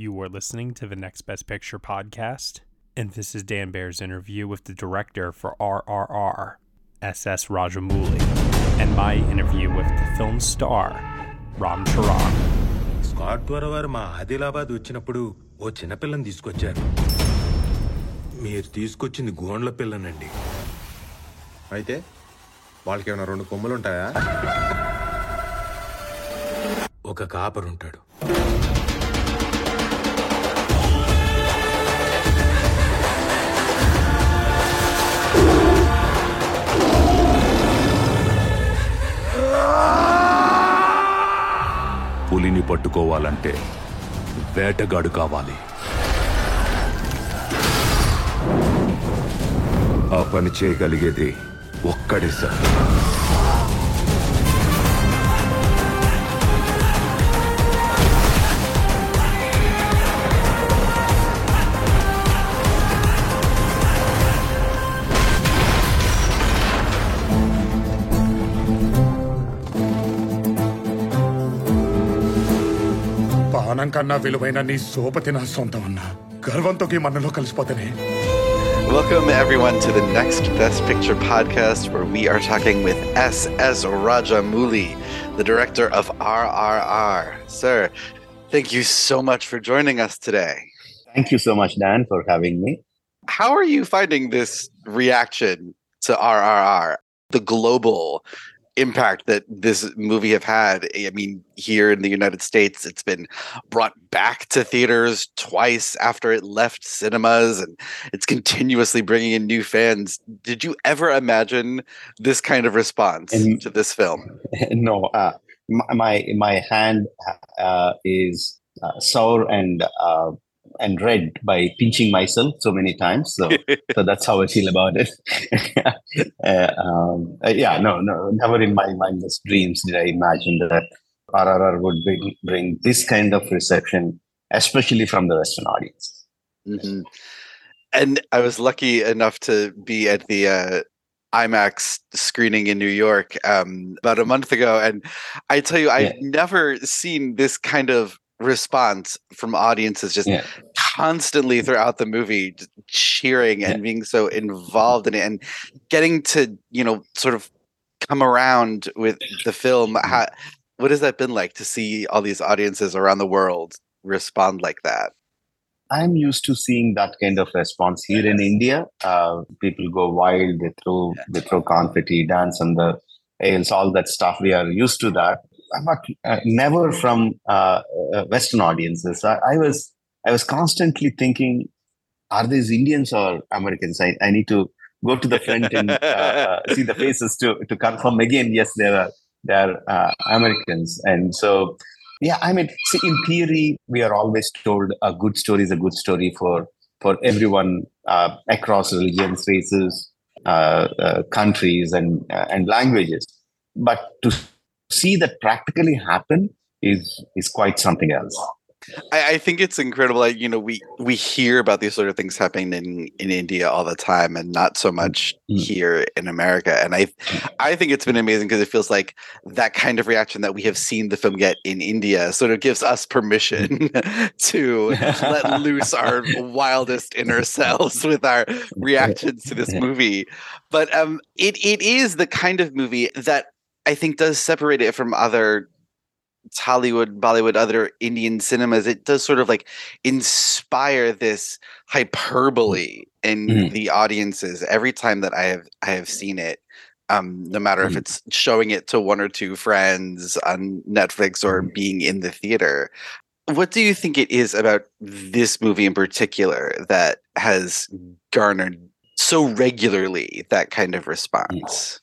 You are listening to the Next Best Picture podcast, and this is Dan Baer's interview with the director for RRR, SS Rajamouli, and my interview with the film star, Ram Charan. Scott ద్వారా వారు మా ఆదిలాబాద్ వచ్చినప్పుడు ఓ చిన్నపిల్లని తీసుకొచ్చారు మీరు తీసుకొచ్చింది గోండ్ల పిల్లనండి అయితే వాళ్ళకి ఏమైనా రెండు కొమ్ములు ఉంటాయా ఒక కాపరుంటాడు పులిని పట్టుకోవాలంటే వేటగాడు కావాలి. ఆ పని చేయగలిగేది ఒక్కడే సార్. పానం కన్నా విలువైన నీ సోపతి నా సొంతం అన్నా గర్వంతో ఈ మనలో కలిసిపోతేనే Welcome, everyone, to the Next Best Picture podcast, where we are talking with S.S. Rajamouli, the director of RRR. Sir, thank you so much for joining us today. Thank you so much, Dan, for having me. How are you finding this reaction to RRR, the global impact that this movie have had? I mean, here in the United States, it's been brought back to theaters twice after it left cinemas, and it's continuously bringing in new fans. Did you ever imagine this kind of response In- to this film? no, uh, my, my my hand uh, is uh, sore and uh, and red by pinching myself so many times. So so that's how I feel about it. uh, um, uh, yeah, no, no, never in my wildest dreams did I imagine that RRR would bring, bring this kind of reception, especially from the Western audience. Mhm. And I was lucky enough to be at the uh, IMAX screening in New York um, about a month ago, and I tell you, I've never seen this kind of response from audiences just Yeah. constantly throughout the movie cheering and being so involved in it and getting to you know sort of come around with the film how, what has that been like to see all these audiences around the world respond like that I'm used to seeing that kind of response here in India. Uh, people go wild, they throw they throw confetti, dance on the aisles, all that stuff. We are used to that, but uh, never from uh, uh, Western audiences. I, I was I was constantly thinking, are these Indians or Americans? I, I need to go to the front and uh, uh, see the faces to to confirm again. Yes, they are they are uh, Americans, and so yeah, I mean, see, in theory, we are always told a good story is a good story for for everyone uh, across religions, races, uh, uh, countries, and uh, and languages. But to see that practically happen is is quite something else. I, I think it's incredible. Like, you know, we we hear about these sort of things happening in in India all the time, and not so much here in America. And I I think it's been amazing because it feels like that kind of reaction that we have seen the film get in India sort of gives us permission to let loose our wildest inner selves with our reactions to this movie. But um, it it is the kind of movie that I think does separate it from other Hollywood, Bollywood, other Indian cinemas, it does sort of like inspire this hyperbole in Mhm. the audiences every time that I have I have seen it. Um, no matter if Mhm. it's showing it to one or two friends on Netflix or Mhm. being in the theater. What do you think it is about this movie in particular that has garnered so regularly that kind of response?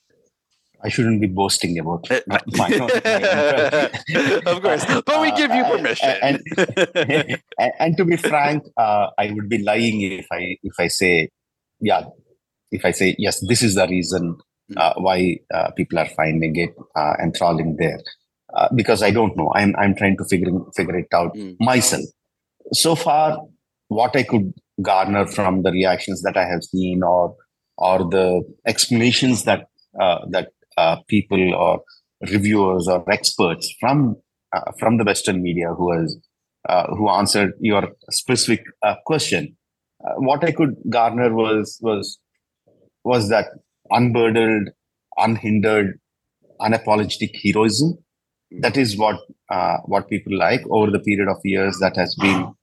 I shouldn't be boasting about Uh, my, my my of course, but we give you Uh, permission. and, and, and to be frank, uh, I would be lying if I if I say, yeah, if I say yes, this is the reason uh, why uh, people are finding it uh, enthralling there, uh, because I don't know. I'm I'm trying to figure figure it out Mm. myself. So far, what I could garner from the reactions that I have seen, or or the explanations that uh, that uh, people or reviewers or experts from uh, from the Western media who has uh, who answered your specific uh, question. Uh, what I could garner was was was that unburdened, unhindered, unapologetic heroism. That is what uh, what people like over the period of years. That has been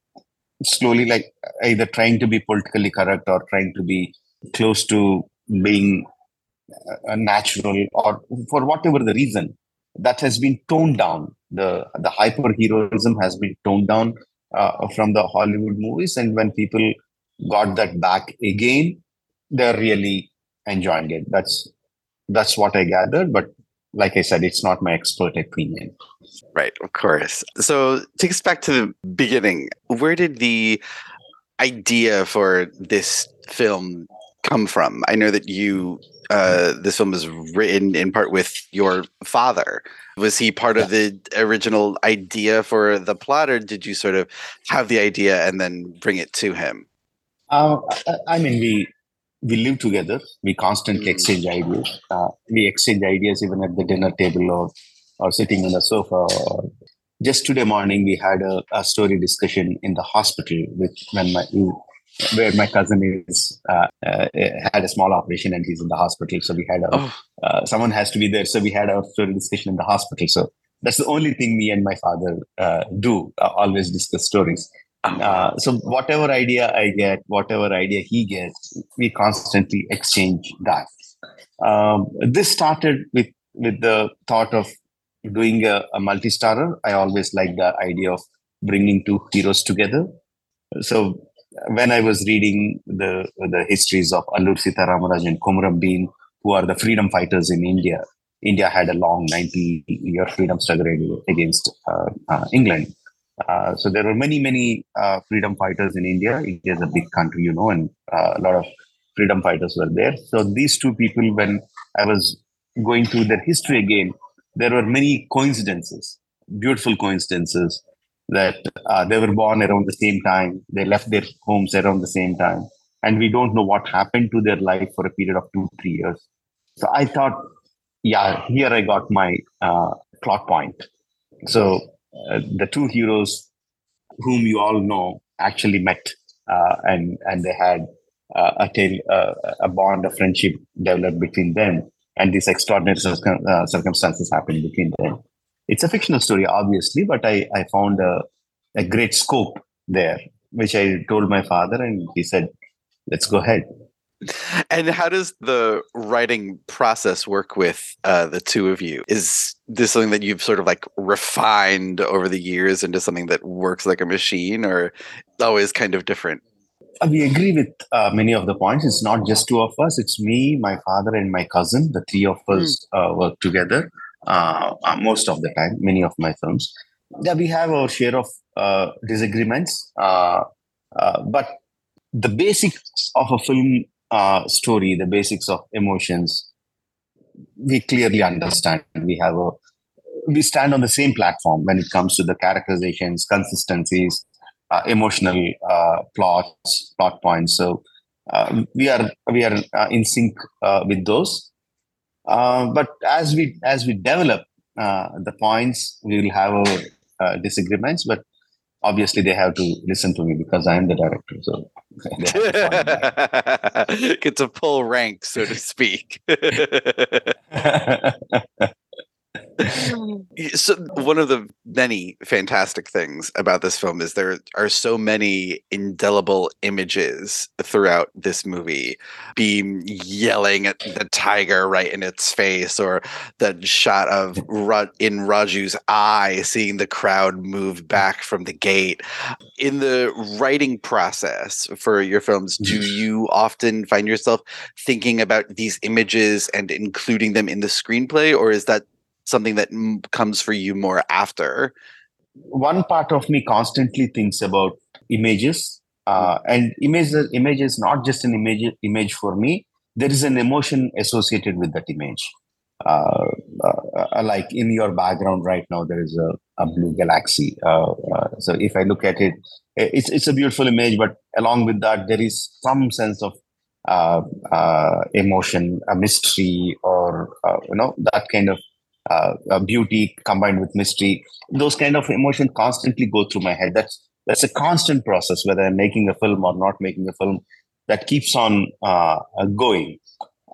slowly like either trying to be politically correct or trying to be close to being natural or for whatever the reason that has been toned down the the hyper heroism has been toned down uh, from the hollywood movies and when people got that back again they're really enjoying it that's that's what i gathered but like i said it's not my expert opinion Right, of course. So take us back to the beginning. Where did the idea for this film come from? I know that you uh, this film was written in part with your father. Was he part of the original idea for the plot, or did you sort of have the idea and then bring it to him? Uh, I- I mean, we we live together. We constantly Mm. exchange ideas. Uh, we exchange ideas even at the dinner table or or sitting on the sofa. Just today morning, we had a, a story discussion in the hospital with when my where my cousin is uh, uh, had a small operation and he's in the hospital. So we had a Oh, uh, someone has to be there. So we had our story discussion in the hospital. So that's the only thing me and my father uh, do. Uh, always discuss stories. Uh, so whatever idea I get, whatever idea he gets, we constantly exchange that. Um, this started with with the thought of doing a, a multi-starrer. I always like the idea of bringing two heroes together. So when I was reading the the histories of Allur Sita Ramaraj and Komuram Bheem, who are the freedom fighters in India, India had a long 90 year freedom struggle against uh, uh, England. Uh, so there were many, many uh, freedom fighters in India. India is a big country, you know, and uh, a lot of freedom fighters were there. So these two people, when I was going through their history again, there were many coincidences, beautiful coincidences that uh, they were born around the same time, they left their homes around the same time, and we don't know what happened to their life for a period of two, three years. So I thought, yeah, here I got my uh, plot point. So uh, the two heroes whom you all know actually met uh, and and they had uh, a tale, uh, a bond of friendship developed between them and these extraordinary circum- circumstances happened between them it's a fictional story obviously but i i found a, a great scope there which i told my father and he said let's go ahead And how does the writing process work with uh, the two of you? Is this something that you've sort of like refined over the years into something that works like a machine, or always kind of different? Uh, we agree with uh, many of the points. It's not just two of us. It's me, my father, and my cousin. The three of us uh, work together uh, uh, most of the time. Many of my films. Yeah, we have our share of uh, disagreements, uh, uh, but the basics of a film uh, story, the basics of emotions, we clearly understand. We have a we stand on the same platform when it comes to the characterizations, consistencies, emotional plots, plot points. So we are we are in sync with those. Uh, but as we as we develop uh, the points, we will have our uh, disagreements. But obviously, they have to listen to me because I am the director. So they have to. Get to pull rank, so to speak. so one of the many fantastic things about this film is there are so many indelible images throughout this movie. Bheem yelling at the tiger right in its face or the shot of Ra- in raju's eye seeing the crowd move back from the gate. In the writing process for your films do mm-hmm. you often find yourself thinking about these images and including them in the screenplay or is that something that m- comes for you more after. One part of me constantly thinks about images uh, and image image is not just an image image for me. There is an emotion associated with that image. Uh, uh, like in your background right now there is a, a blue galaxy. Uh, uh, so if i look at it it's, it's a beautiful image but along with that there is some sense of uh, uh, emotion a mystery or uh, you know that kind of uh, uh, beauty combined with mystery those kind of emotions constantly go through my head. That's that's a constant process whether i'm making a film or not making a film that keeps on uh, going.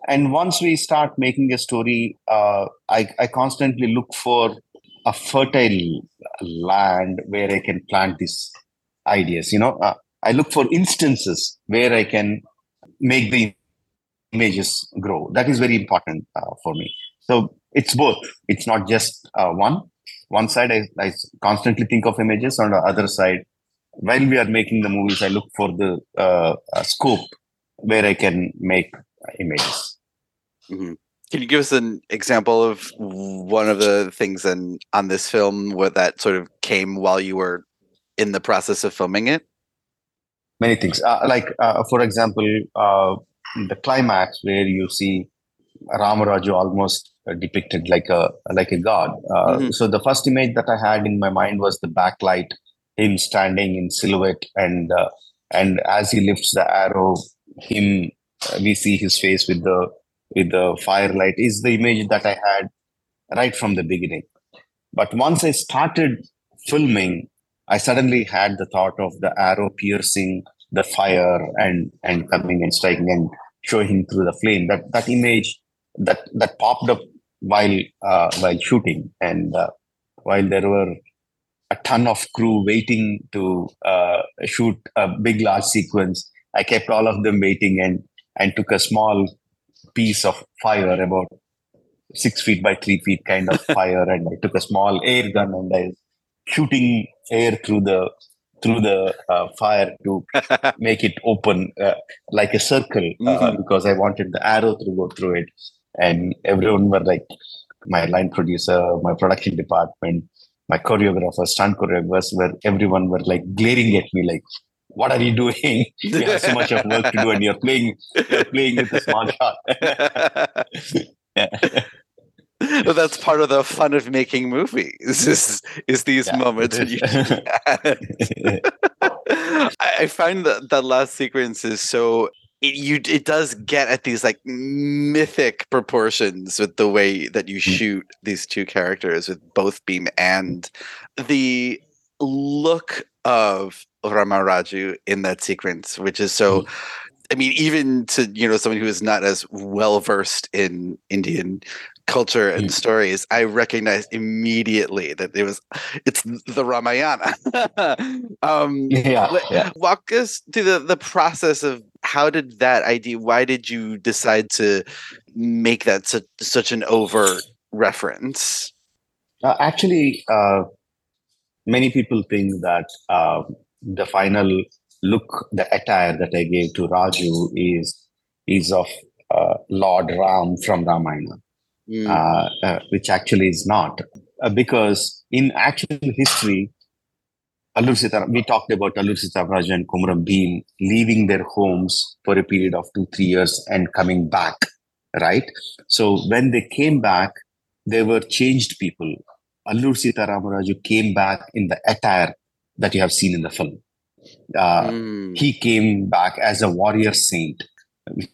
And once we start making a story uh, I, I constantly look for a fertile land where i can plant these ideas you know? Uh, i look for instances where i can make the images grow. That is very important uh, for me. So it's both. It's not just uh, one. One side I, I constantly think of images on the other side while we are making the movies i look for the uh, scope where i can make images. Mm-hmm. can you give us an example of one of the things in on this film where that sort of came while you were in the process of filming it? Many things. Uh, like uh, for example uh, the climax where you see Ramaraju almost uh, depicted like a like a god. Uh, mm-hmm. So the first image that I had in my mind was the backlight, him standing in silhouette, and uh, and as he lifts the arrow, him uh, we see his face with the with the firelight. Is the image that I had right from the beginning. But once I started filming, I suddenly had the thought of the arrow piercing the fire and and coming and striking and showing through the flame. That that image that that popped up while uh, while shooting, and uh, while there were a ton of crew waiting to uh, shoot a big large sequence, I kept all of them waiting and and took a small piece of fire about six feet by three feet kind of fire, and I took a small air gun and I was shooting air through the through the uh, fire to make it open uh, like a circle uh, mm-hmm. because I wanted the arrow to go through it and everyone were like my line producer my production department my choreographer stunt choreographers were everyone were like glaring at me like what are you doing? You have so much of work to do and you're playing you're playing with a small shot. Well, that's part of the fun of making movies is is these yeah, moments when you I find that that last sequence is so it, you it does get at these like mythic proportions with the way that you mm. shoot these two characters with both Bheem and the look of Ramaraju in that sequence, which is so. Mm. I mean, even to you know someone who is not as well versed in Indian culture and mm. stories, I recognized immediately that it was it's the Ramayana. um, yeah, yeah, Walk us through the, the process of how did that idea why did you decide to make that such, such an overt reference? Uh, actually, uh, many people think that uh, the final look, the attire that I gave to Raju is is of uh, Lord Ram from Ramayana mm. uh, uh, which actually is not. Uh, because in actual history, Allur Sitaram, we talked about Allur Sitaramaraju and Komaram Bheem leaving their homes for a period of two, three years and coming back, right? So when they came back, they were changed people. Allur Sitaramaraju came back in the attire that you have seen in the film. Uh, mm. He came back as a warrior saint.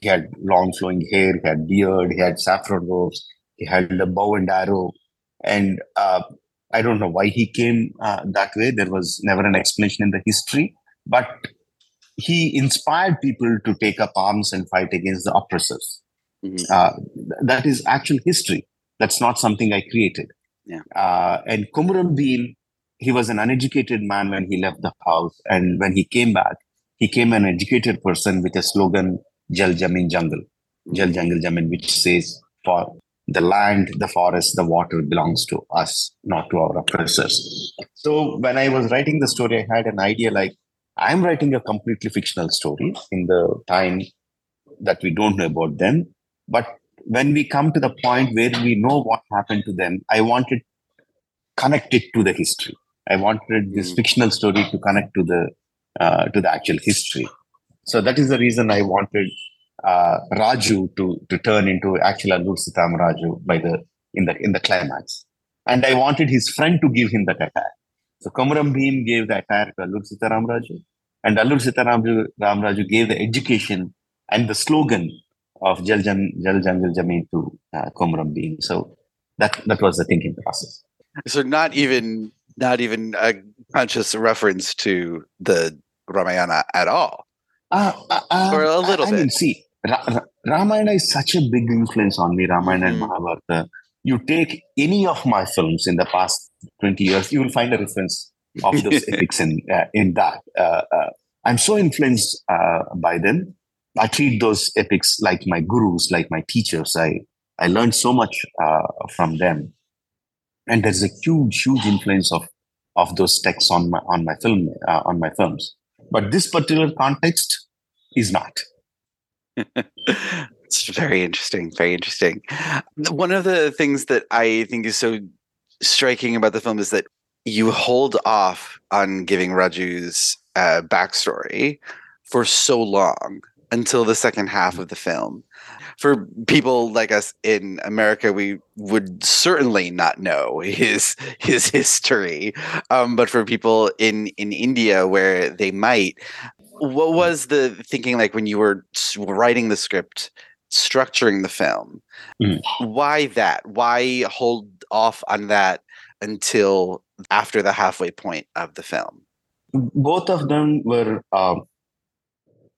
He had long flowing hair, he had beard, he had saffron robes, he held a bow and arrow, and uh, I don't know why he came uh, that way. There was never an explanation in the history, but he inspired people to take up arms and fight against the oppressors. Mm-hmm. Uh, that is actual history. That's not something I created. Yeah. Uh, and Komuram Bhim, he was an uneducated man when he left the house. And when he came back, he came an educated person with a slogan, Jal Jamin Jungle, Jal Jungle Jamin, which says, for the land, the forest, the water belongs to us, not to our oppressors. So when I was writing the story, I had an idea like, I'm writing a completely fictional story in the time that we don't know about them. But when we come to the point where we know what happened to them, I wanted connect it to the history. I wanted this fictional story to connect to the uh, to the actual history. So that is the reason I wanted uh, Raju to to turn into actual Allur Sitam Raju by the in the in the climax, and I wanted his friend to give him that attire. So Komuram Bhim gave the attire to Allur Sitaram Raju, and Allur Sitaram Raju gave the education and the slogan of Jal, Jan, Jal Jungle Jameen to uh, Komuram Bhim. So that that was the thinking process. So not even not even a conscious reference to the Ramayana at all, uh, uh, or a little I, bit. I mean, see, Ra- Ra- Ramayana is such a big influence on me. Ramayana and Mhm. Mahabharata. You take any of my films in the past twenty years, you will find a reference of those epics in uh, in that. Uh, uh, I'm so influenced uh, by them. I treat those epics like my gurus, like my teachers. I I learned so much uh, from them, and there's a huge, huge influence of of those texts on my on my film uh, on my films. But this particular context is not. it's very interesting. Very interesting. One of the things that I think is so striking about the film is that you hold off on giving Raju's uh, backstory for so long until the second half of the film. For people like us in America, we would certainly not know his his history. Um, but for people in in India, where they might, what was the thinking like when you were writing the script, structuring the film? Mm. Why that? Why hold off on that until after the halfway point of the film? Both of them were um,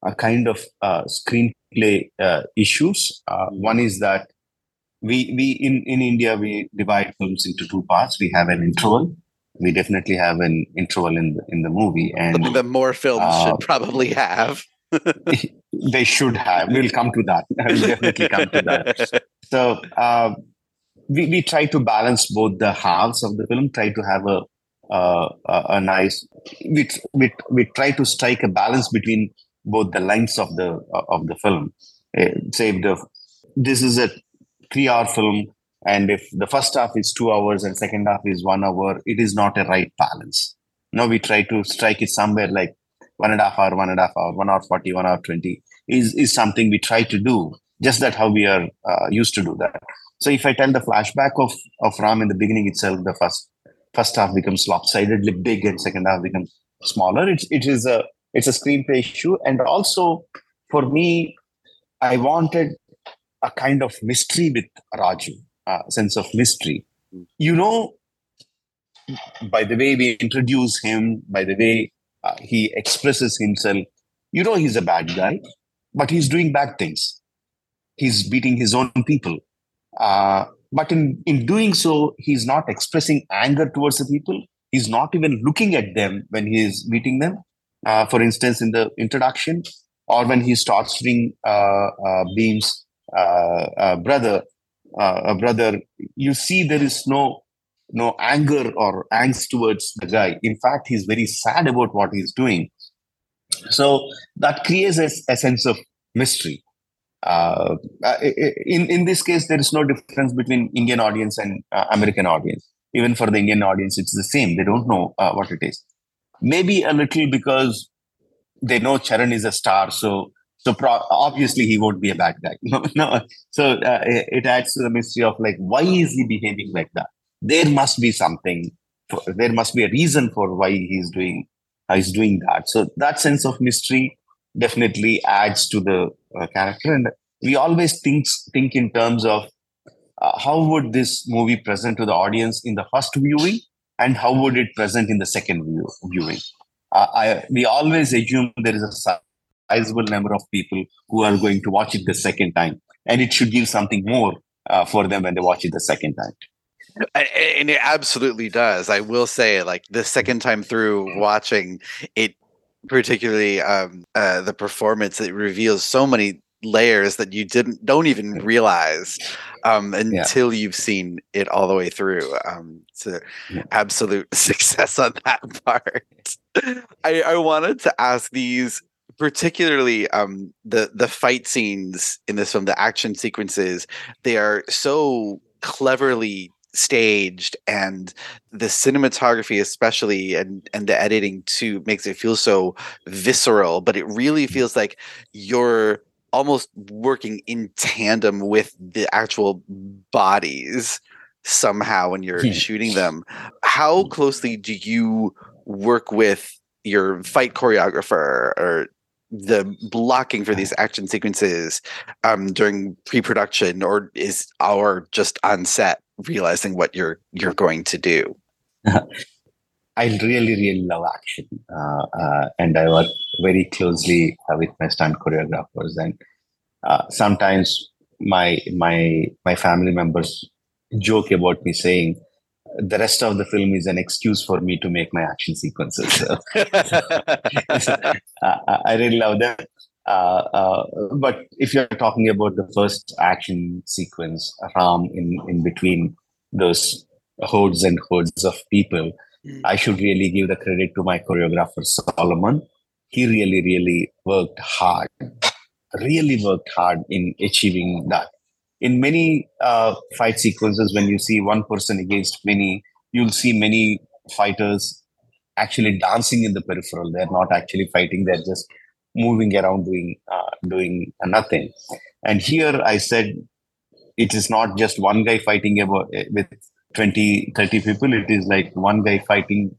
a kind of uh, screenplay uh, issues. Uh, one is that we we in in India we divide films into two parts. We have an interval. We definitely have an interval in the, in the movie, and the more films uh, should probably have. they should have. We'll come to that. We'll definitely come to that. So uh, we we try to balance both the halves of the film. Try to have a uh, a, a nice. We, we we try to strike a balance between both the lengths of the of the film. Uh, say the this is a three hour film, and if the first half is two hours and second half is one hour, it is not a right balance. No, we try to strike it somewhere like one and a half hour, one and a half hour, one hour 40, one hour 20 is, is something we try to do. Just that how we are uh, used to do that. So if I tell the flashback of, of Ram in the beginning itself, the first first half becomes lopsidedly big and second half becomes smaller. It's it is a it's a screenplay issue. And also for me, I wanted a kind of mystery with Raju, a sense of mystery. You know, by the way we introduce him, by the way uh, he expresses himself, you know he's a bad guy, but he's doing bad things. He's beating his own people. Uh, but in, in doing so, he's not expressing anger towards the people. He's not even looking at them when he is beating them. Uh, for instance, in the introduction, or when he starts shooting uh, uh, Bheem's uh, uh, brother, uh, a brother, you see there is no no anger or angst towards the guy. In fact, he's very sad about what he's doing. So that creates a, a sense of mystery. Uh, uh, in in this case, there is no difference between Indian audience and uh, American audience. Even for the Indian audience, it's the same. They don't know uh, what it is. Maybe a little because they know Charan is a star, so so pro- obviously he won't be a bad guy. No, no. So uh, it, adds to the mystery of like why is he behaving like that? There must be something. For, there must be a reason for why he's doing how he's doing that. So that sense of mystery definitely adds to the uh, character, and we always think think in terms of uh, how would this movie present to the audience in the first viewing, and how would it present in the second view, viewing. Uh, I, we always assume there is a sizable number of people who are going to watch it the second time, and it should give something more uh, for them when they watch it the second time. and it absolutely does. I will say, like the second time through watching it, particularly um, uh, the performance, it reveals so many layers that you didn't don't even realize um, until yeah. you've seen it all the way through. Um, it's an yeah. absolute success on that part. I, I wanted to ask these particularly um, the the fight scenes in this film, the action sequences. They are so cleverly staged and the cinematography especially and and the editing too makes it feel so visceral but it really feels like you're almost working in tandem with the actual bodies somehow when you're shooting them. How closely do you work with your fight choreographer or the blocking for these action sequences um, during pre-production or is our just on set realizing what you're you're going to do? I really really love action uh, uh, and i work very closely uh, with my stunt choreographers and uh, sometimes my my my family members joke about me saying the rest of the film is an excuse for me to make my action sequences. So, I really love that. Uh, uh, but if you're talking about the first action sequence, Ram in, in between those hordes and hordes of people, mm. I should really give the credit to my choreographer, Solomon. He really, really worked hard really worked hard in achieving that. In many uh, fight sequences, when you see one person against many, you'll see many fighters actually dancing in the peripheral. They're not actually fighting; they're just moving around doing uh, doing nothing. And here, I said, it is not just one guy fighting about eh, with 20, 30 people. It is like one guy fighting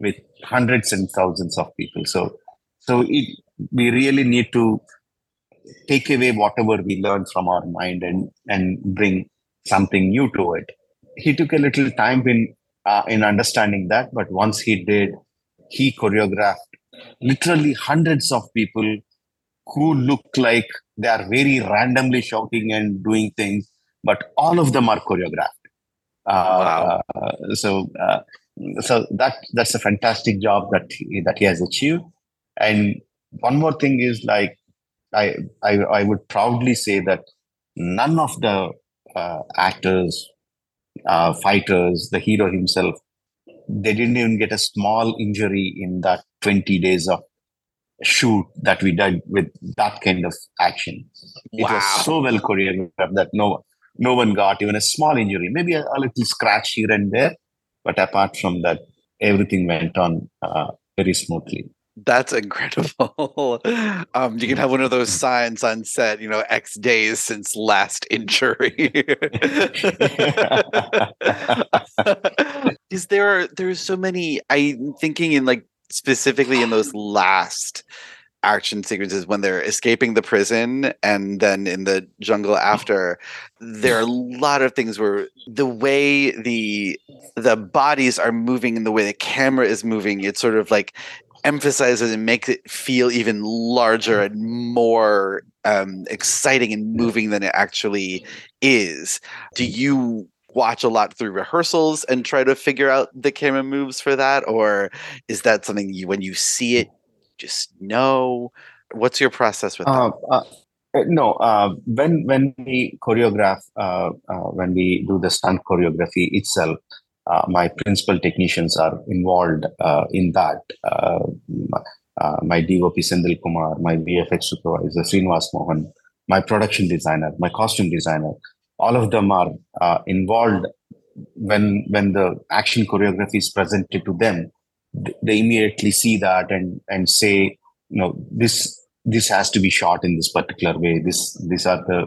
with hundreds and thousands of people. So, so it, we really need to take away whatever we learned from our mind and and bring something new to it. He took a little time in uh, in understanding that but once he did he choreographed literally hundreds of people who look like they are very randomly shouting and doing things but all of them are choreographed. Uh, wow. Uh, so uh, so that that's a fantastic job that he, that he has achieved. And one more thing is like I, I, I would proudly say that none of the uh, actors, uh, fighters, the hero himself, they didn't even get a small injury in that 20 days of shoot that we did with that kind of action. It was so well choreographed that no no one got even a small injury, maybe a, a little scratch here and there, but apart from that, everything went on uh, very smoothly. That's incredible. Um, you can have one of those signs on set, you know, X days since last injury. Is there there's so many I'm thinking in like specifically in those last action sequences when they're escaping the prison and then in the jungle after there are a lot of things where the way the the bodies are moving and the way the camera is moving it's sort of like emphasizes and makes it feel even larger and more um, exciting and moving than it actually is. Do you watch a lot through rehearsals and try to figure out the camera moves for that, or is that something you, when you see it, just know? What's your process with uh, that? Uh, uh, no, uh, when when we choreograph, uh, uh, when we do the stunt choreography itself, uh, my principal technicians are involved uh, in that. Uh, uh my DOP Senthil Kumar, my VFX supervisor Srinivas Mohan, my production designer, my costume designer, all of them are uh, involved when when the action choreography is presented to them. They immediately see that and and say, you know, this this has to be shot in this particular way. This these are the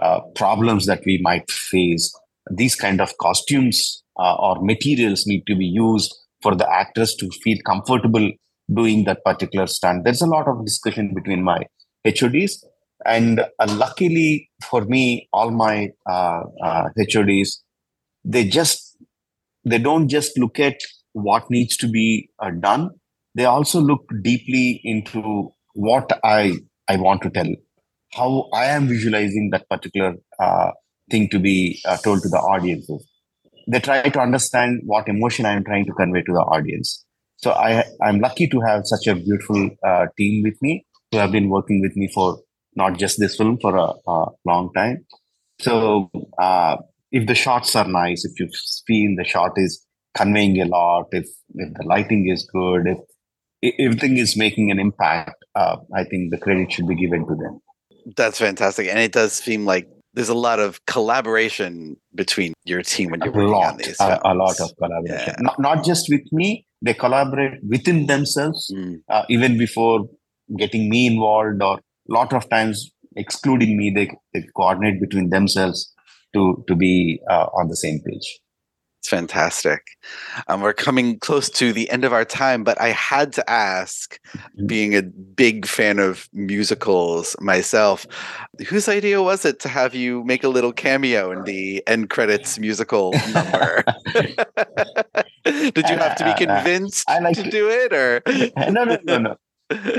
uh, problems that we might face. These kind of costumes uh, or materials need to be used for the actors to feel comfortable doing that particular stunt. There's a lot of discussion between my HODs. And uh, luckily for me, all my uh, HODs, uh, they just, they don't just look at what needs to be uh, done. They also look deeply into what I, I want to tell, how I am visualizing that particular uh, thing to be told to the audiences they try to understand what emotion I'm trying to convey to the audience. So I I'm lucky to have such a beautiful uh, team with me who have been working with me for not just this film for a, a long time. So uh, if the shots are nice, if you feel the shot is conveying a lot, if if the lighting is good, if everything is making an impact, uh, I think the credit should be given to them. That's fantastic, and it does seem like there's a lot of collaboration between your team when you're a working lot, on these. a, a lot of collaboration. Yeah. Not, not just with me, they collaborate within themselves, Mm. uh, even before getting me involved, or a lot of times excluding me, they, they coordinate between themselves to to be uh, on the same page. It's fantastic. Um, we're coming close to the end of our time, but I had to ask, Mm-hmm. being a big fan of musicals myself, whose idea was it to have you make a little cameo in the end credits musical number? Did you have to be convinced I like to to- do it, or no, no, no, no.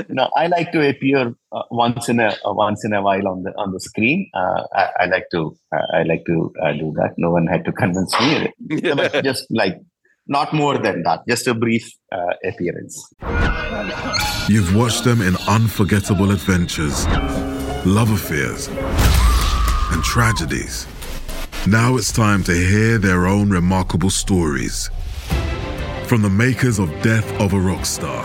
No, I like to appear uh, once in a uh, once in a while on the on the screen. Uh, I, I like to uh, I like to uh, do that. No one had to convince me. But just like not more than that. Just a brief uh, appearance. You've watched them in unforgettable adventures, love affairs, and tragedies. Now it's time to hear their own remarkable stories. From the makers of Death of a Rock Star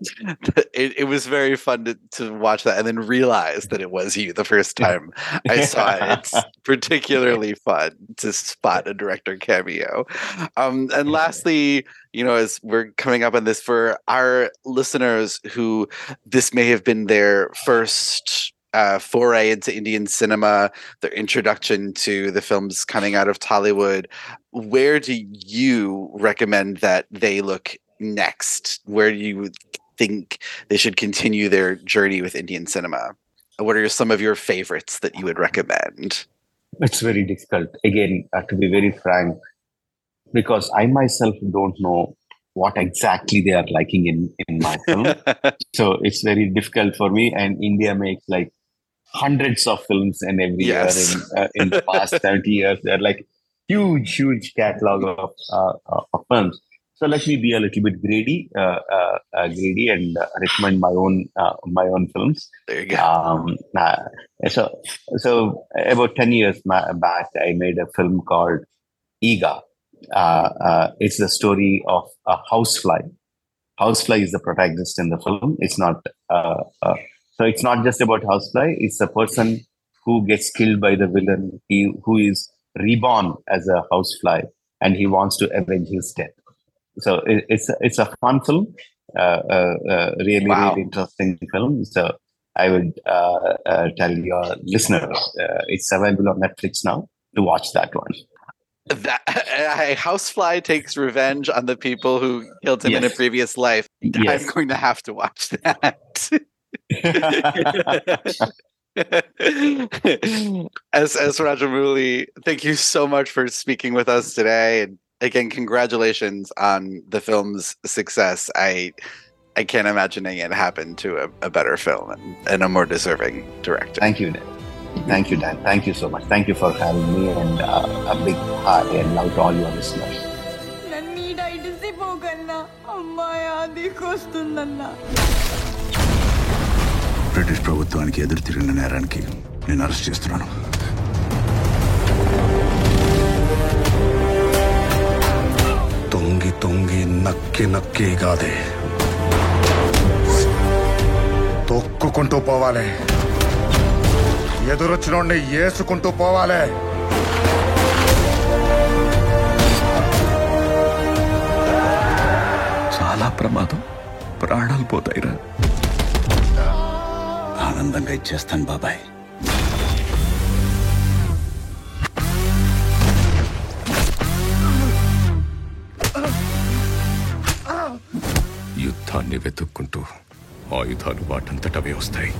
it, it was very fun to, to watch that and then realize that it was you the first time I saw it. It's particularly fun to spot a director cameo. Um, and lastly, you know, as we're coming up on this for our listeners who this may have been their first uh, foray into Indian cinema, their introduction to the films coming out of Tollywood, where do you recommend that they look next? Where do you think they should continue their journey with Indian cinema? What are some of your favorites that you would recommend? It's very difficult. Again, uh, to be very frank, because I myself don't know what exactly they are liking in in my film. so it's very difficult for me. And India makes like hundreds of films and every Yes. year in, uh, in the past 30 years. They're like huge, huge catalog of, uh, uh, of films. So let me be a little bit greedy, uh, uh, uh, greedy, and uh, recommend my own uh, my own films. There you go. Um, uh, so so about ten years back, I made a film called Eega. Uh, uh, it's the story of a housefly. Housefly is the protagonist in the film. It's not uh, uh, so. It's not just about housefly. It's a person who gets killed by the villain. He who is reborn as a housefly, and he wants to avenge his death. So it, it's a- it's a fun film. Uh, uh, uh, really, Wow. really interesting film. So I would uh, uh, tell your listeners uh, it's available on Netflix now to watch that one. That a housefly takes revenge on the people who killed him in a previous life. Yes. I'm going to have to watch that. S.S. Rajamouli, thank you so much for speaking with us today. And again, congratulations on the film's success. I I can't imagine it happened to a, a better film and, and a more deserving director. Thank you, Dan. Thank you, Dan. Thank you so much. Thank you for having me, and uh, a big hi and love to all your listeners. నన్ను ఈడ ఇడిసిపోకన్నా అమ్మాయి ఆదికొస్తుందన్నా British ప్రభుత్వానికి ఎదురు తిరిగిన నేరానికి నేను arrest చేస్తున్నాను తొంగి తొంగి నక్కి నక్కి కాదే తొక్కుకుంటూ పోవాలి. ఎదురొచ్చినోడిని ఏసుకుంటూ పోవాలి. చాలా ప్రమాదం. ప్రాణాలు పోతాయిరా. ఆనందంగా ఇచ్చేస్తాను బాబాయ్. వెతుక్కుంటూ ఆయుధాలు వాటంతటవే వస్తాయి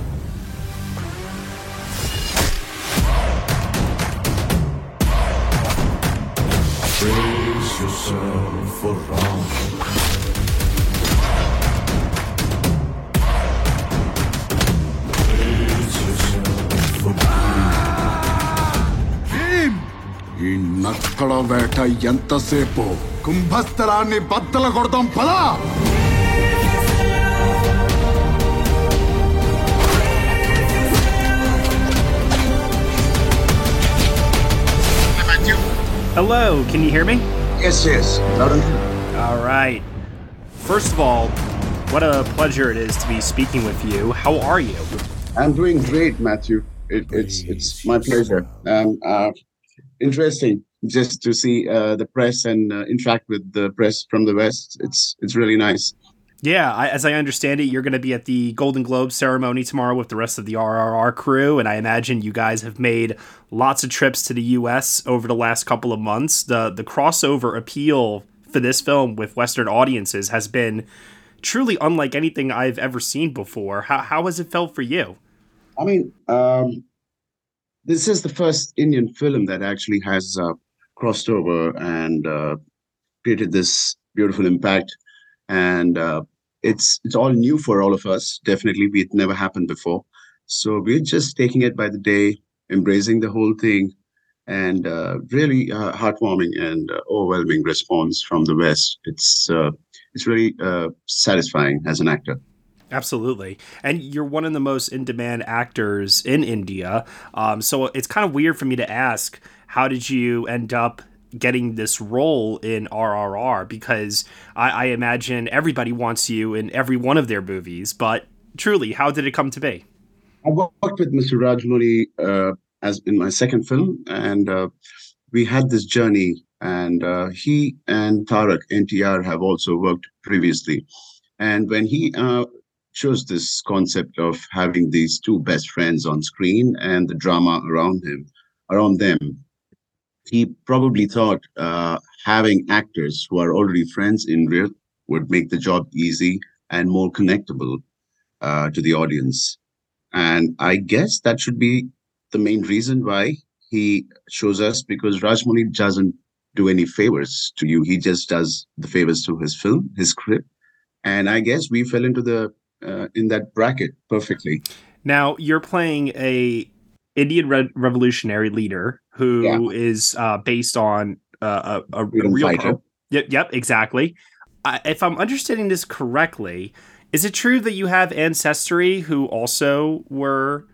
Brace yourself for round. Bhim! ఈ నక్కల వేట ఎంతసేపు కుంభస్థలాన్ని బద్దల కొడదాం పదా Hello, can you hear me? Yes, yes. Loud and clear. All right. First of all, what a pleasure it is to be speaking with you. How are you? I'm doing great, Matthew. It, it's it's my pleasure. Um, uh, interesting just to see uh, the press and uh, interact with the press from the West. It's it's really nice. Yeah, I, as I understand it, you're going to be at the Golden Globe ceremony tomorrow with the rest of the RRR crew, and I imagine you guys have made lots of trips to the U.S. over the last couple of months. the The crossover appeal for this film with Western audiences has been truly unlike anything I've ever seen before. How how has it felt for you? I mean, um, this is the first Indian film that actually has uh, crossed over and uh, created this beautiful impact, and uh, it's it's all new for all of us. Definitely, we it never happened before, so we're just taking it by the day, embracing the whole thing, and uh, really uh, heartwarming and uh, overwhelming response from the West. It's uh, it's really uh, satisfying as an actor. Absolutely. And you're one of the most in demand actors in India. Um, so it's kind of weird for me to ask how did you end up getting this role in RRR? Because I, I imagine everybody wants you in every one of their movies. But truly, how did it come to be? I worked with Mr. Rajmouli uh, as in my second film, and uh, we had this journey. And uh, he and Tarak NTR have also worked previously. And when he uh, chose this concept of having these two best friends on screen and the drama around him, around them, he probably thought uh, having actors who are already friends in real would make the job easy and more connectable uh, to the audience. And I guess that should be the main reason why he chose us because Rajmouli doesn't do any favors to you. He just does the favors to his film, his script. And I guess we fell into the uh, in that bracket perfectly. Now you're playing a Indian Re- revolutionary leader who is uh, based on uh, a, a, real. fighter. Yep, yep, exactly. I, if I'm understanding this correctly, is it true that you have ancestry who also were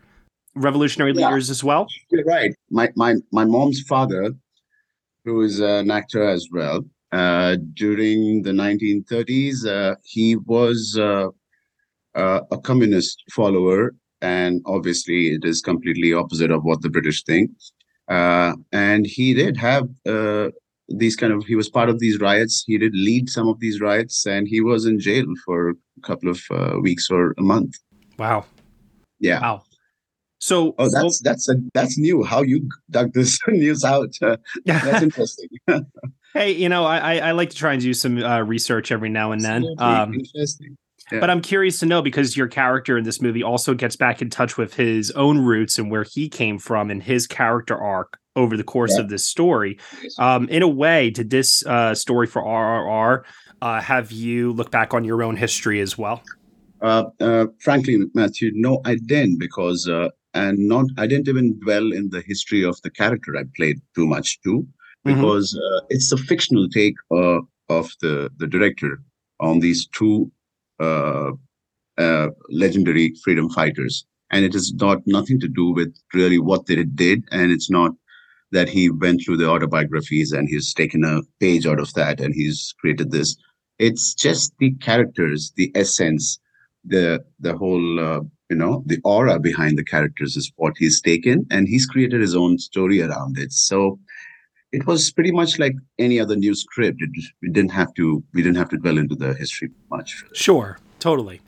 revolutionary Yeah. leaders as well? You're right. My my my mom's father, who is an actor as well, uh, during the 1930s, uh, he was uh, uh, a communist follower, and obviously it is completely opposite of what the British think. Uh, and he did have uh, these kind of. He was part of these riots. He did lead some of these riots, and he was in jail for a couple of uh, weeks or a month. Wow. Yeah. Wow. So oh, that's that's a, that's new. How you dug this news out? Uh, that's interesting. Hey, you know, I, I I like to try and do some uh, research every now and then. Um, interesting. Yeah. But I'm curious to know because your character in this movie also gets back in touch with his own roots and where he came from and his character arc over the course Yeah. of this story. Um, in a way, did this uh, story for RRR uh, have you look back on your own history as well? Uh, uh, frankly, Matthew, no, I didn't because, uh, and not, I didn't even dwell in the history of the character I played too much too, Mhm. because uh, it's a fictional take uh, of the the director on these two legendary freedom fighters, and it is not nothing to do with really what they did, and it's not that he went through the autobiographies and he's taken a page out of that and he's created this. It's just the characters, the essence, the the whole uh, you know the aura behind the characters is what he's taken, and he's created his own story around it. So it was pretty much like any other new script. It, we didn't have to we didn't have to dwell into the history much. Sure, totally.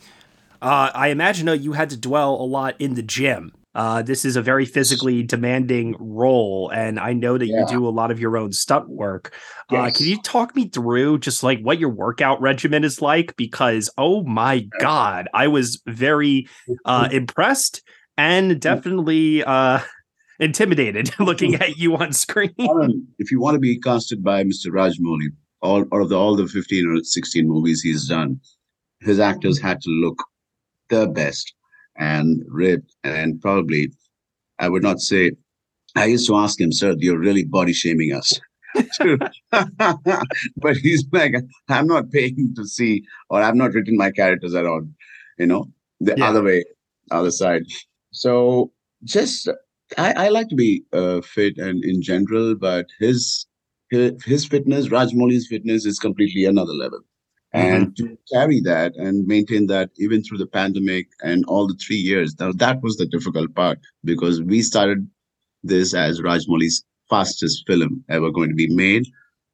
Uh, I imagine though you had to dwell a lot in the gym Uh, this is a very physically demanding role, and I know that Yeah. you do a lot of your own stunt work. Uh, can you talk me through just like what your workout regimen is like? Because oh my god, I was very uh, impressed and definitely uh, intimidated looking at you on screen. If you want to be casted by Mr. Rajmouli, all out of the all the 15 or 16 movies he's done, his actors had to look the best and ripped and probably I would not say I used to ask him, sir, you're really body shaming us. but he's like, I'm not paying to see, or I've not written my characters at all, you know, the Yeah. other way, other side. So just I, I like to be uh, fit and in general, but his his, his fitness, Rajmouli's fitness, is completely another level. And to carry that and maintain that even through the pandemic and all the three years, that, that was the difficult part because we started this as Rajmouli's fastest film ever going to be made.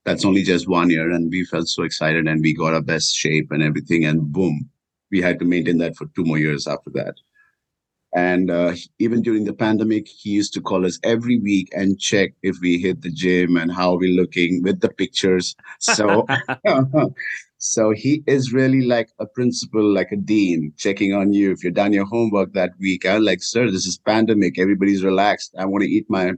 That's only just one year, and we felt so excited and we got our best shape and everything, and boom, we had to maintain that for two more years after that. And uh, even during the pandemic, he used to call us every week and check if we hit the gym and how we're looking with the pictures. So, so he is really like a principal, like a dean, checking on you if you've done your homework that week. I'm like, sir, this is pandemic. Everybody's relaxed. I want to eat my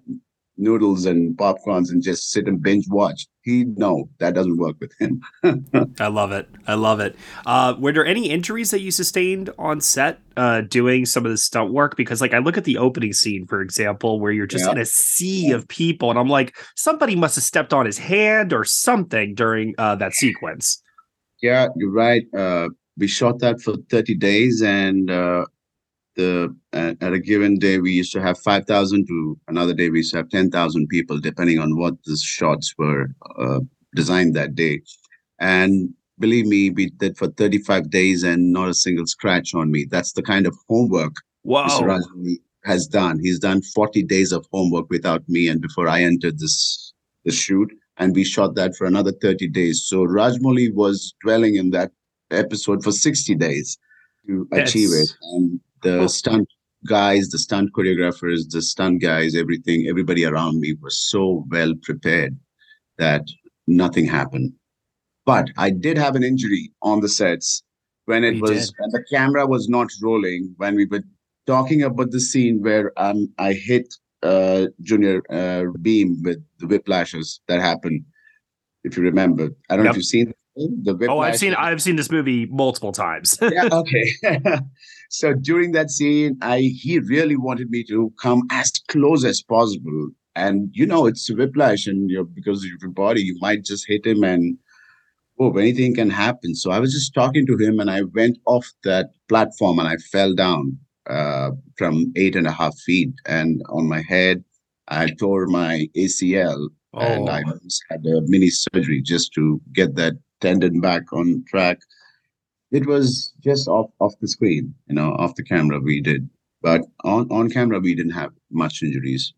noodles and popcorns and just sit and binge watch. He no, that doesn't work with him. I love it. I love it. Uh, were there any injuries that you sustained on set uh, doing some of the stunt work? Because, like, I look at the opening scene, for example, where you're just Yeah. in a sea of people, and I'm like, somebody must have stepped on his hand or something during uh, that sequence. Yeah, you're right. Uh, we shot that for 30 days, and uh, the at, at a given day we used to have 5,000 to another day we used to have 10,000 people, depending on what the shots were uh, designed that day. And believe me, we did for 35 days and not a single scratch on me. That's the kind of homework Whoa. Mr. Rajani has done. He's done 40 days of homework without me, and before I entered this the shoot, and we shot that for another 30 days. So Rajmouli was dwelling in that episode for 60 days to achieve it. That's- And the stunt guys, the stunt choreographers, the stunt guys, everything, everybody around me was so well prepared that nothing happened. But I did have an injury on the sets when it You was when the camera was not rolling when we were talking about the scene where um I hit uh Junior uh, Bheem with the whiplashes that happened. If you remember, I don't know if you've seen the whiplash. Oh, I've seen I've seen this movie multiple times. yeah, okay. so during that scene, I he really wanted me to come as close as possible. And you know, it's whiplash, and you because of your body, you might just hit him, and oh, anything can happen. So I was just talking to him, and I went off that platform, and I fell down uh, from eight and a half feet, and on my head, I tore my ACL, and I Oh. had a mini surgery just to get that tendon back on track it was just off off the screen you know off the camera we did. But on on camera we didn't have much injuries.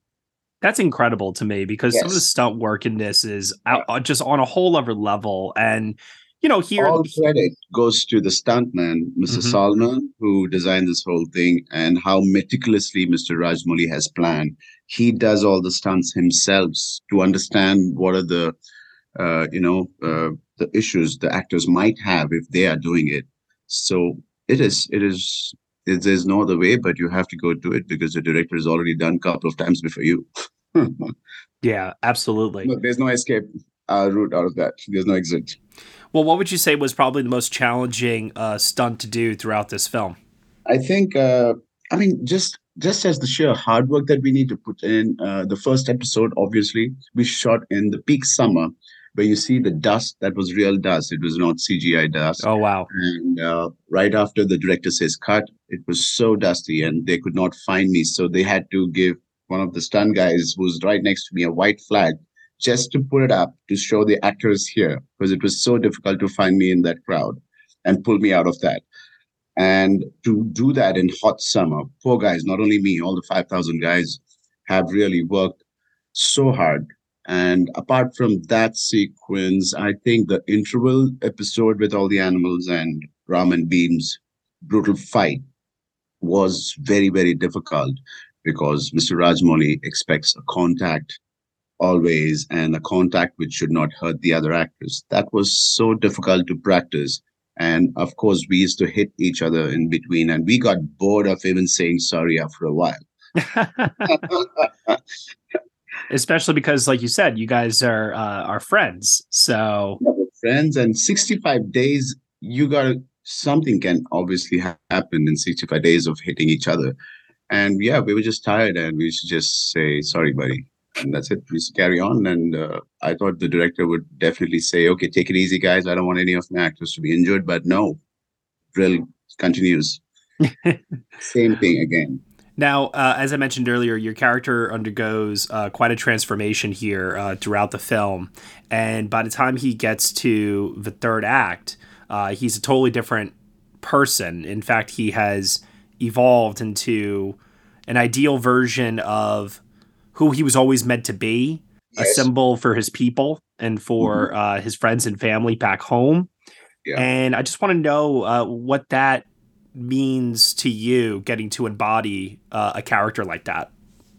That's incredible to me because some of the stunt work in this is out, uh, just on a whole other level. And, you know, here, all credit goes to the stuntman mr Mhm. salman who designed this whole thing and how meticulously mr rajmouli has planned. He does all the stunts himself to understand what are the uh, you know uh, the issues the actors might have if they are doing it so it is it is it, there's no other way but you have to go do it because the director has already done a couple of times before you yeah, absolutely. No, there's no escape uh, route out of that there's no exit Well, what would you say was probably the most challenging uh, stunt to do throughout this film? I think, uh, I mean, just just as the sheer hard work that we need to put in. Uh, the first episode, obviously, we shot in the peak summer, where you see the dust. That was real dust. It was not CGI dust. Oh, wow. And uh, right after the director says cut, it was so dusty, and they could not find me. So they had to give one of the stunt guys, who's right next to me, a white flag, just to put it up to show the actors here, because it was so difficult to find me in that crowd, and pull me out of that. And to do that in hot summer, poor guys, not only me, all the 5,000 guys have really worked so hard. And apart from that sequence, I think the interval episode with all the animals and Ramen Bheem's brutal fight was very, very difficult because Mr. Rajmouli expects a contact always and a contact which should not hurt the other actors. That was so difficult to practice. And of course, we used to hit each other in between, and we got bored of even saying sorry after a while. Especially because, like you said, you guys are uh, are friends. So friends, and 65 days, you got something can obviously ha- happen in 65 days of hitting each other. And yeah, we were just tired, and we should just say sorry, buddy and that's it. We should carry on. And uh, I thought the director would definitely say, "Okay, take it easy, guys. I don't want any of my actors to be injured." But no, drill continues. Same thing again. Now, uh, as I mentioned earlier, your character undergoes uh, quite a transformation here uh, throughout the film, and by the time he gets to the third act, uh, he's a totally different person. In fact, he has evolved into an ideal version of who he was always meant to be, yes. a symbol for his people and for mm-hmm. uh, his friends and family back home. Yeah. And I just want to know uh, what that means to you, getting to embody uh, a character like that.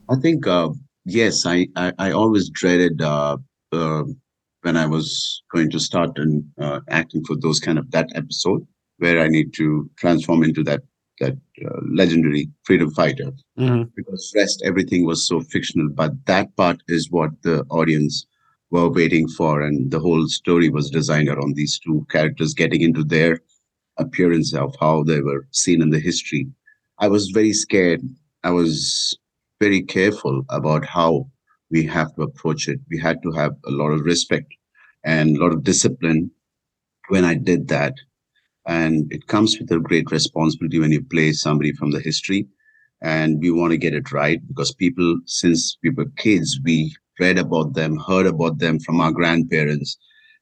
I think uh, yes, I, I, I always dreaded uh, uh, when I was going to start and acting for those kind of that episode where I need to transform into that that uh, legendary freedom fighter mm-hmm. because rest everything was so fictional but that part is what the audience were waiting for and the whole story was designed around these two characters getting into their appearance of how they were seen in the history. I was very scared. I was very careful about how we have to approach it. We had to have a lot of respect and a lot of discipline when i did that. And it comes with a great responsibility when you play somebody from the history. And we want to get it right because people since we were kids we read about them heard about them from our grandparents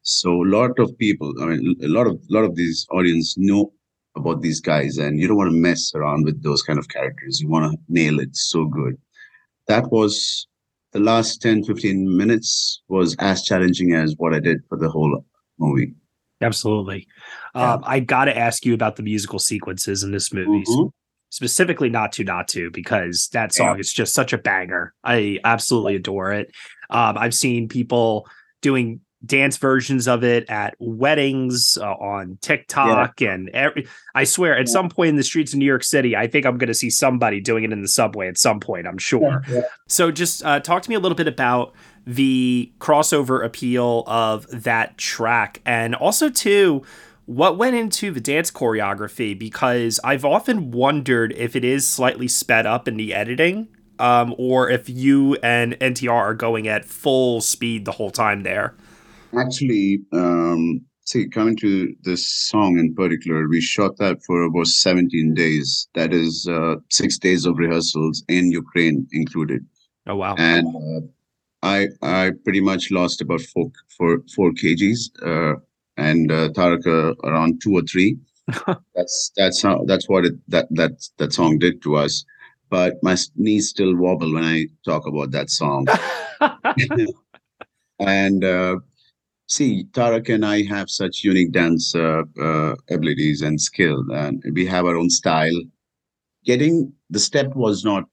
so a lot of people i mean a lot of a lot of these audience know about these guys and you don't want to mess around with those kind of characters you want to nail it so good that was the last 10 15 minutes was as challenging as what i did for the whole movie Absolutely. Yeah. Um, I got to ask you about the musical sequences in this movie. Mm-hmm. Specifically, Naatu," because that song yeah. is just such a banger. I absolutely adore it. Um, I've seen people doing dance versions of it at weddings uh, on TikTok yeah. and every, I swear at yeah. some point in the streets of New York City I think I'm going to see somebody doing it in the subway at some point I'm sure. Yeah. So just uh, talk to me a little bit about the crossover appeal of that track and also too what went into the dance choreography because I've often wondered if it is slightly sped up in the editing um, or if you and NTR are going at full speed the whole time there. Actually, um, see, coming to this song in particular, we shot that for about 17 days. That is uh, six days of rehearsals in Ukraine included. Oh, wow. And uh, I I pretty much lost about four four four kgs, uh, and uh, Taraka around two or three. that's that's how that's what it that that that song did to us. But my knees still wobble when I talk about that song. and uh, see, Tarak and I have such unique dance uh, uh, abilities and skill, and we have our own style. Getting the step was not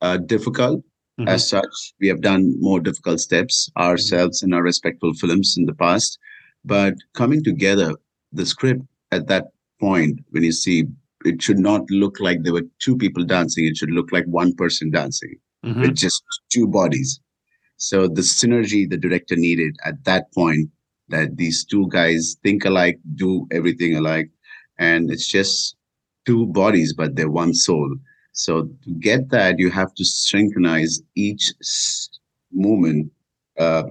uh, difficult Mm-hmm. As such, we have done more difficult steps ourselves in our respectful films in the past. But coming together, the script at that point, when you see it should not look like there were two people dancing, it should look like one person dancing mm-hmm. with just two bodies. So the synergy the director needed at that point that these two guys think alike, do everything alike, and it's just two bodies, but they're one soul. So to get that, you have to synchronize each moment, uh,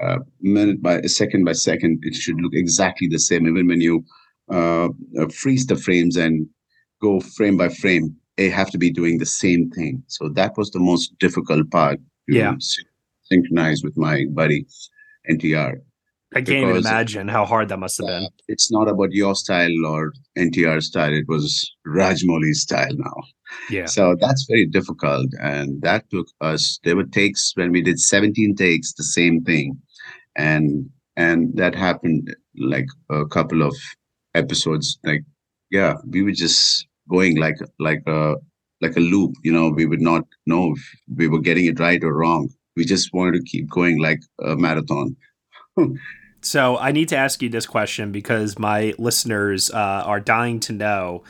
uh, minute by second by second. It should look exactly the same. Even when you uh, uh, freeze the frames and go frame by frame, they have to be doing the same thing. So that was the most difficult part. yeah. Synchronize with my buddy NTR. I can't even imagine how hard that must have been. It's not about your style or NTR style. It was Rajmouli's style now. Yeah. So that's very difficult. And that took us, there were takes when we did 17 takes, the same thing. And and that happened like a couple of episodes. Like, yeah, we were just going like like a like a loop. You know, we would not know if we were getting it right or wrong. We just wanted to keep going like a marathon. so I need to ask you this question because my listeners uh, are dying to know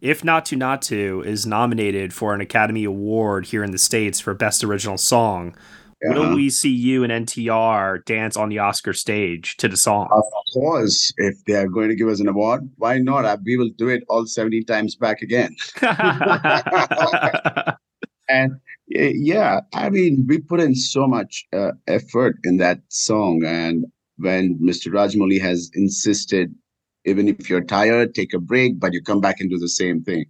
if Naatu Naatu is nominated for an Academy Award here in the States for Best Original Song, uh-huh. will we see you and NTR dance on the Oscar stage to the song? Of course. If they are going to give us an award, why not? We will do it all 70 times back again. and yeah, I mean, we put in so much uh, effort in that song. And when Mr. Rajamouli has insisted even if you're tired, take a break, but you come back and do the same thing.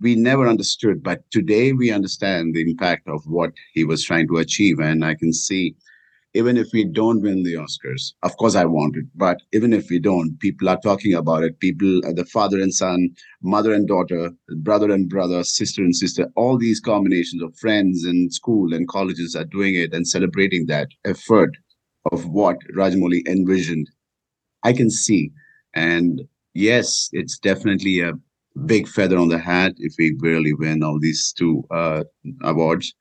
We never understood, but today we understand the impact of what he was trying to achieve. And I can see, even if we don't win the Oscars, of course I want it, but even if we don't, people are talking about it. People, uh, the father and son, mother and daughter, brother and brother, sister and sister, all these combinations of friends and school and colleges are doing it and celebrating that effort of what Rajamouli envisioned. I can see and yes, it's definitely a big feather on the hat if we really win all these two uh, awards.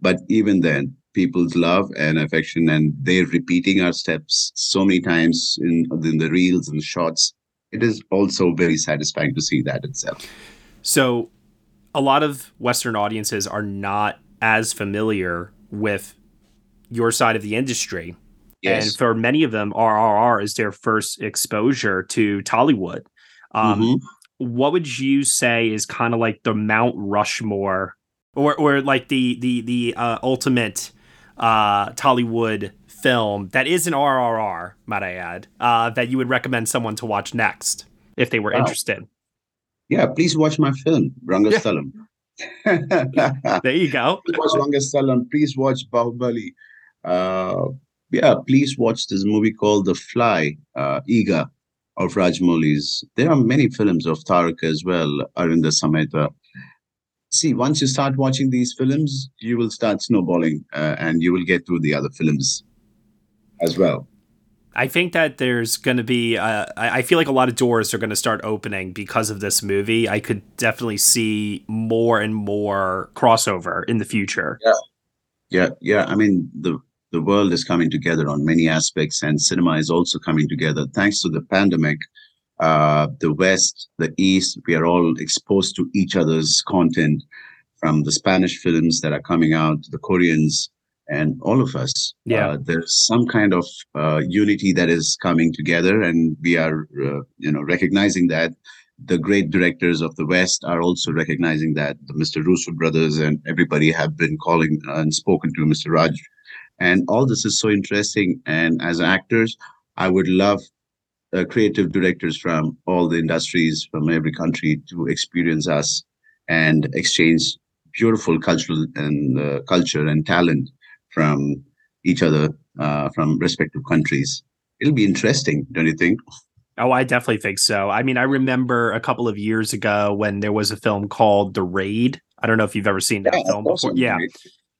But even then, people's love and affection, and they're repeating our steps so many times in, in the reels and the shots. It is also very satisfying to see that itself. So, a lot of Western audiences are not as familiar with your side of the industry Yes. And for many of them, RRR is their first exposure to Tollywood. Um, mm-hmm. What would you say is kind of like the Mount Rushmore, or or like the the the uh, ultimate uh, Tollywood film that is an RRR, might I add, uh, that you would recommend someone to watch next if they were wow. interested? Yeah, please watch my film, Rangasthalam. Yeah. there you go. please watch Rangasthalam. Please watch Bahubali. Uh, yeah, please watch this movie called The Fly, uh, Eega of Rajamouli's. There are many films of Tarak as well, Aravinda Sametha. See, once you start watching these films, you will start snowballing uh, and you will get through the other films as well. I think that there's going to be, uh, I feel like a lot of doors are going to start opening because of this movie. I could definitely see more and more crossover in the future. Yeah. Yeah. Yeah. I mean, the the world is coming together on many aspects, and cinema is also coming together. Thanks to the pandemic, uh, the West, the East, we are all exposed to each other's content from the Spanish films that are coming out, the Koreans, and all of us. Yeah. Uh, there's some kind of uh, unity that is coming together, and we are, uh, you know, recognizing that. The great directors of the West are also recognizing that the Mr. Russo brothers and everybody have been calling and spoken to Mr. Raj and all this is so interesting. And as actors, I would love uh, creative directors from all the industries from every country to experience us and exchange beautiful cultural and uh, culture and talent from each other uh, from respective countries. It'll be interesting, don't you think? Oh, I definitely think so. I mean, I remember a couple of years ago when there was a film called The Raid. I don't know if you've ever seen that yeah, film before. Yeah.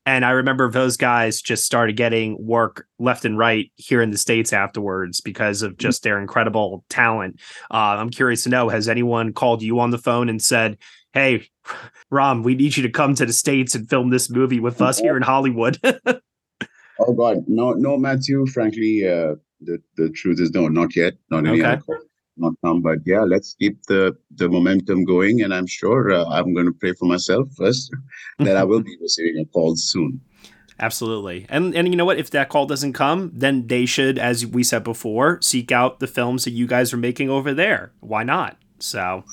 And I remember those guys just started getting work left and right here in the States afterwards because of mm-hmm. just their incredible talent. Uh, I'm curious to know has anyone called you on the phone and said, Hey, Ram, we need you to come to the States and film this movie with us here in Hollywood? oh, God. No, no, Matthew. Frankly, uh, the, the truth is no, not yet. Not any okay not come. But yeah, let's keep the the momentum going, and I'm sure uh, I'm going to pray for myself first that I will be receiving a call soon. Absolutely, and and you know what? If that call doesn't come, then they should, as we said before, seek out the films that you guys are making over there. Why not? So.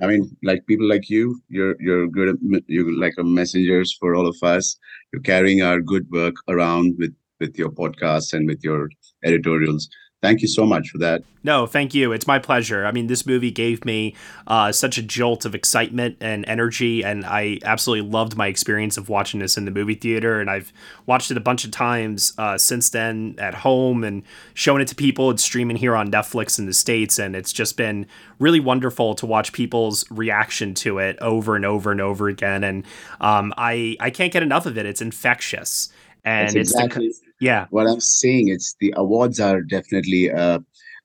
I mean, like people like you, you're you're good. You're like a messengers for all of us. You're carrying our good work around with with your podcasts and with your editorials thank you so much for that. No, thank you. It's my pleasure. I mean, this movie gave me uh, such a jolt of excitement and energy, and I absolutely loved my experience of watching this in the movie theater. And I've watched it a bunch of times uh, since then at home and showing it to people. It's streaming here on Netflix in the States, and it's just been really wonderful to watch people's reaction to it over and over and over again. And um, I, I can't get enough of it. It's infectious. And That's it's exactly. The, yeah what i'm saying it's the awards are definitely uh,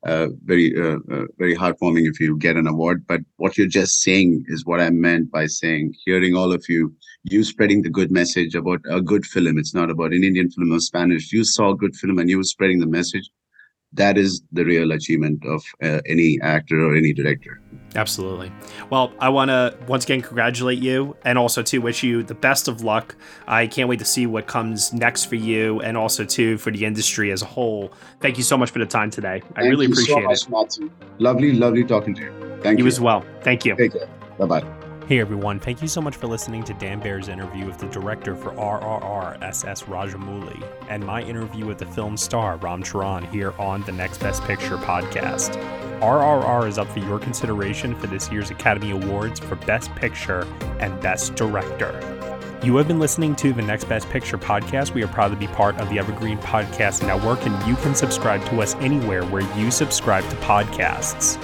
uh, very uh, uh, very heartwarming if you get an award. But what you're just saying is what I meant by saying, hearing all of you, you spreading the good message about a good film. It's not about an Indian film or Spanish. You saw a good film and you were spreading the message. That is the real achievement of uh, any actor or any director. Absolutely. Well, I want to once again congratulate you and also to wish you the best of luck. I can't wait to see what comes next for you and also too for the industry as a whole. Thank you so much for the time today. I Thank really appreciate so much, it. Matthew. Lovely, lovely talking to you. Thank you you. as well. Thank you. Take care. Bye bye. Hey everyone, thank you so much for listening to Dan Baer's interview with the director for RRR, SS Rajamouli, and my interview with the film star Ram Charan here on the Next Best Picture podcast. RRR is up for your consideration for this year's Academy Awards for Best Picture and Best Director. You have been listening to the Next Best Picture podcast. We are proud to be part of the Evergreen Podcast Network, and you can subscribe to us anywhere where you subscribe to podcasts.